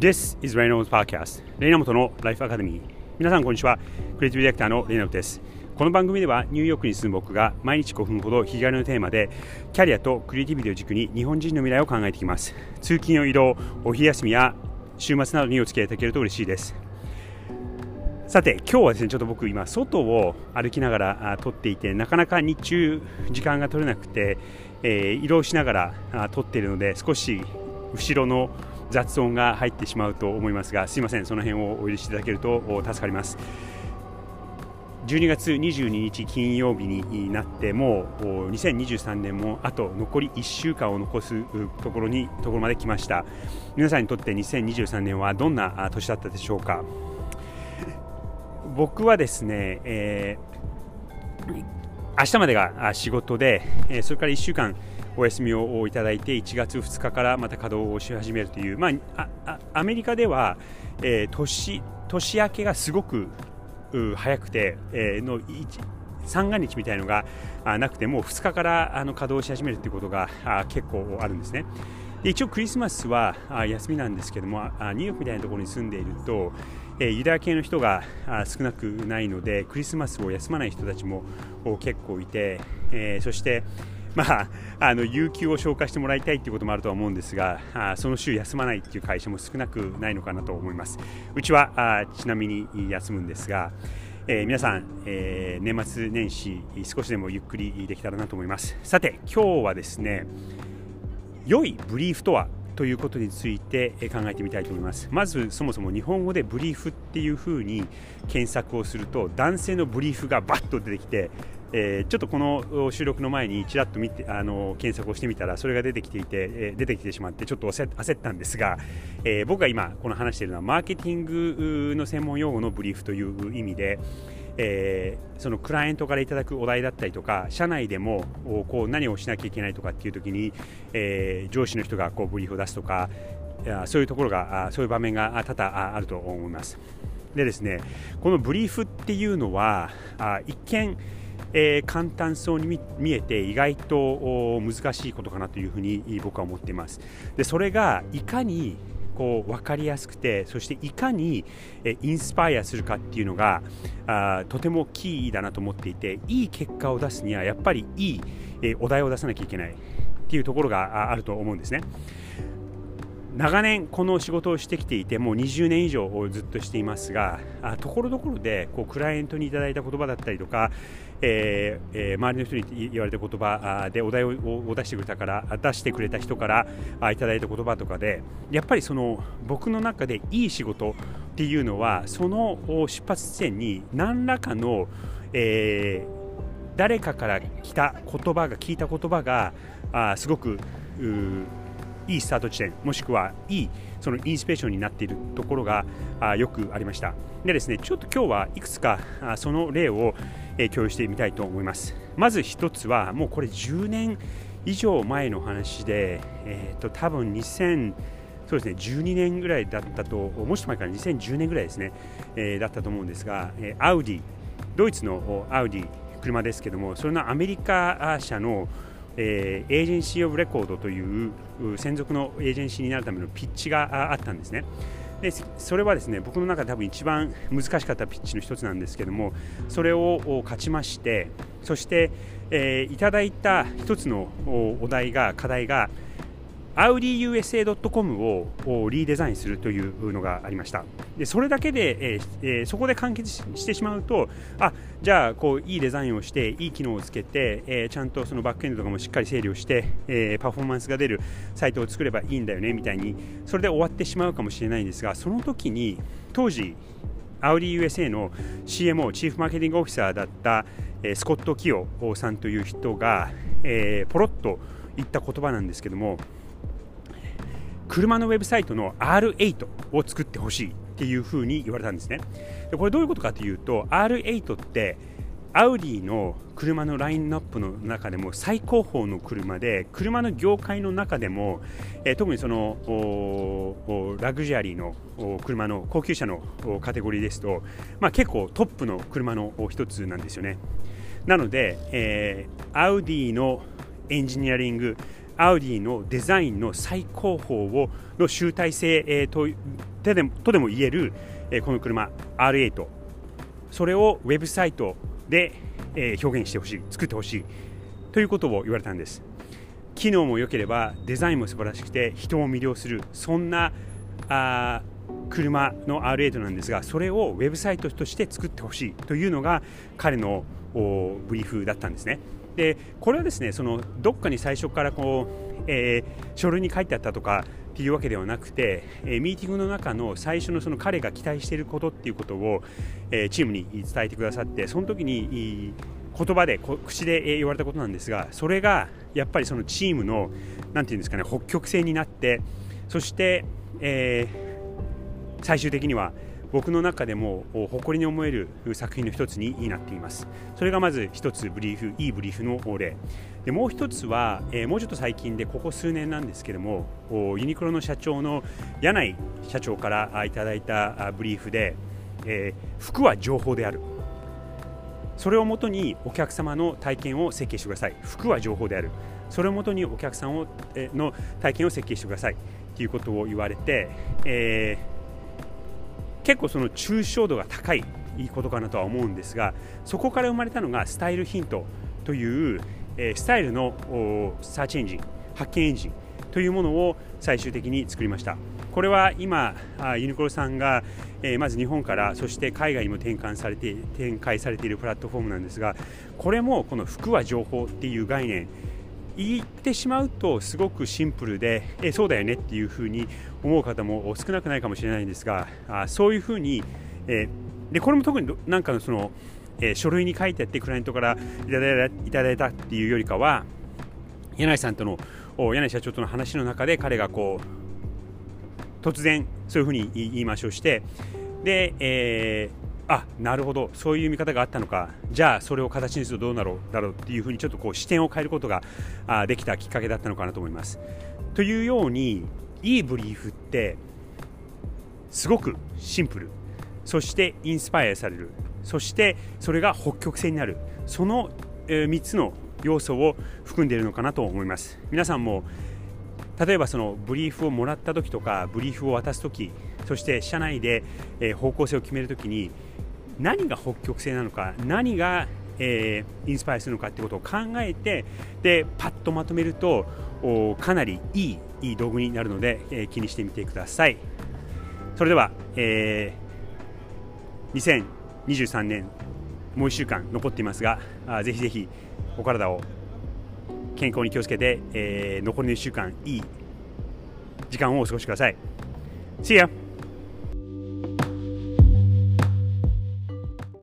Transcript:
This is Reynolds Podcast. レイナモトのライフアカデミー皆さんこんにちは。クリエイティブディレクターのレイナモトです。この番組ではニューヨークに住む僕が毎日5分ほど日帰りのテーマでキャリアとクリエイティビティを軸に日本人の未来を考えていきます。通勤の移動お昼休みや週末などにお付き合いいただけると嬉しいです。さて今日はですねちょっと僕今外を歩きながら撮っていてなかなか日中時間が取れなくて、えー、移動しながら撮っているので少し後ろの雑音が入ってしまうと思いますがすいません。その辺をお許しいただけると助かります。12月22日金曜日になってもう2023年もあと残り1週間を残すところにところまで来ました。皆さんにとって2023年はどんな年だったでしょうか？僕はですね、えー、明日までが仕事でそれから1週間お休みをいただいて1月2日からまた稼働をし始めるという、まあ、アメリカでは、えー、年年明けがすごく早くて、えー、の三が日みたいなのがなくてもう2日からあの稼働し始めるということが結構あるんですね。一応クリスマスは休みなんですけどもニューヨークみたいなところに住んでいると、ユダヤ系の人が少なくないのでクリスマスを休まない人たちも結構いて、そして まあ、あの有給を消化してもらいたいということもあるとは思うんですがあその週休まないっていう会社も少なくないのかなと思います。うちはあちなみに休むんですが、えー、皆さん、えー、年末年始少しでもゆっくりできたらなと思います。さて今日はですね良いブリーフとはということについて考えてみたいと思います。まずそもそも日本語でブリーフっていうふうに検索をすると男性のブリーフがバッと出てきてえー、ちょっとこの収録の前にちらっと見てあの検索をしてみたらそれが出てきていて、えー、出てきてしまってちょっと焦ったんですが、えー、僕が今この話しているのはマーケティングの専門用語のブリーフという意味で、えー、そのクライアントからいただくお題だったりとか社内でもこう何をしなきゃいけないとかっていう時に、えー、上司の人がこうブリーフを出すとかそういうところがそういう場面が多々あると思います。でですねこのブリーフっていうのは一見えー、簡単そうに見えて意外と難しいことかなというふうに僕は思っていますでそれがいかにこう分かりやすくてそしていかにインスパイアするかっていうのがあとてもキーだなと思っていていい結果を出すにはやっぱりいいお題を出さなきゃいけないっていうところがあると思うんですね。長年この仕事をしてきていてもう20年以上ずっとしていますがところどころでこうクライアントにいただいた言葉だったりとか、えーえー、周りの人に言われた言葉でお題を出してくれたから出してくれた人からいただいた言葉とかでやっぱりその僕の中でいい仕事っていうのはその出発地点に何らかの、えー、誰かから来た言葉が聞いた言葉があすごくいいスタート地点もしくはいいそのインスピレーションになっているところがあよくありました。でですねちょっと今日はいくつかあその例を、えー、共有してみたいと思います。まず一つはもうこれ10年以上前の話で、えーと、多分2000そうですね12年ぐらいだったともし前から2010年ぐらいですね、えー、だったと思うんですが、え、アウディドイツのアウディ車ですけどもそれのアメリカ車のえ、エージェンシー・オブ・レコードという専属のエージェンシーになるためのピッチがあったんですね。でそれはですね僕の中で多分一番難しかったピッチの1つなんですけどもそれを勝ちましてそして、えー、いただいた1つのお題が課題が audiusa.com をリーデザインするというのがありました。でそれだけで、えーえ、そこで完結してしまうとあじゃあこういいデザインをしていい機能をつけて、えー、ちゃんとそのバックエンドとかもしっかり整理をして、えパフォーマンスが出るサイトを作ればいいんだよねみたいにそれで終わってしまうかもしれないんですがその時に当時 AudiUSA の CMO チーフマーケティングオフィサーだった、えスコット・キヨさんという人が、えポロッと言った言葉なんですけども車のウェブサイトの R8 を作ってほしいっていうふうに言われたんですね。でこれどういうことかというと R8 ってアウディの車のラインナップの中でも最高峰の車で車の業界の中でも、えー、特にそのラグジュアリーの車の高級車のカテゴリーですと、まあ、結構トップの車の一つなんですよね。なので、えー、アウディのエンジニアリングアウディのデザインの最高峰をの集大成、えー、ととでもとでも言える、えー、この車 R8 それをウェブサイトで、えー、表現してほしい作ってほしいということを言われたんです。機能も良ければデザインも素晴らしくて人を魅了するそんなあ車の R8 なんですがそれをウェブサイトとして作ってほしいというのが彼のブリーフだったんですね。でこれはですねそのどっかに最初からこう、えー、書類に書いてあったとかっていうわけではなくて、えー、ミーティングの中の最初のその彼が期待していることっていうことを、えー、チームに伝えてくださってその時に言葉で口で言われたことなんですがそれがやっぱりそのチームの何て言うんですかね北極星になってそして、えー、最終的には僕の中でも誇りに思える作品の一つになっています。それがまず一つブリーフいいブリーフの例でもう一つは、えー、もうちょっと最近でここ数年なんですけどもユニクロの社長の柳井社長からいただいたブリーフで、えー、服は情報である。それをもとにお客様の体験を設計してください。服は情報である。それをもとにお客さんをの体験を設計してください。ということを言われて、えー結構その抽象度が高いいいことかなとは思うんですがそこから生まれたのがスタイルヒントという、え、スタイルのサーチエンジン発見エンジンというものを最終的に作りました。これは今ユニクロさんが、え、まず日本からそして海外にも転換されて展開されているプラットフォームなんですがこれもこの服は情報っていう概念言ってしまうとすごくシンプルでえそうだよねっていうふうに思う方も少なくないかもしれないんですがあそういうふうに、えでこれも特になんかのその、え書類に書いてあってクライアントからいただいたっていうよりかは柳井さんとの柳井社長との話の中で彼がこう突然そういうふうに言い回しをしてで、えーあなるほど。そういう見方があったのか。じゃあそれを形にするとどうなろうだろうっていうふうにちょっとこう視点を変えることがあできたきっかけだったのかなと思います。というようにいいブリーフってすごくシンプル。そしてインスパイアされる。そしてそれが北極星になる。その、3つの要素を含んでいるのかなと思います。皆さんも例えばそのブリーフをもらった時とかブリーフを渡す時そして社内で、方向性を決める時に何が北極星なのか何が、えー、インスパイアするのかってことを考えてでパッとまとめるとかなりいいいい道具になるので、えー、気にしてみてくださいそれでは、えー、2023年もう1週間残っていますがあぜひぜひお体を健康に気をつけて、えー、残りの1週間いい時間をお過ごしください See ya!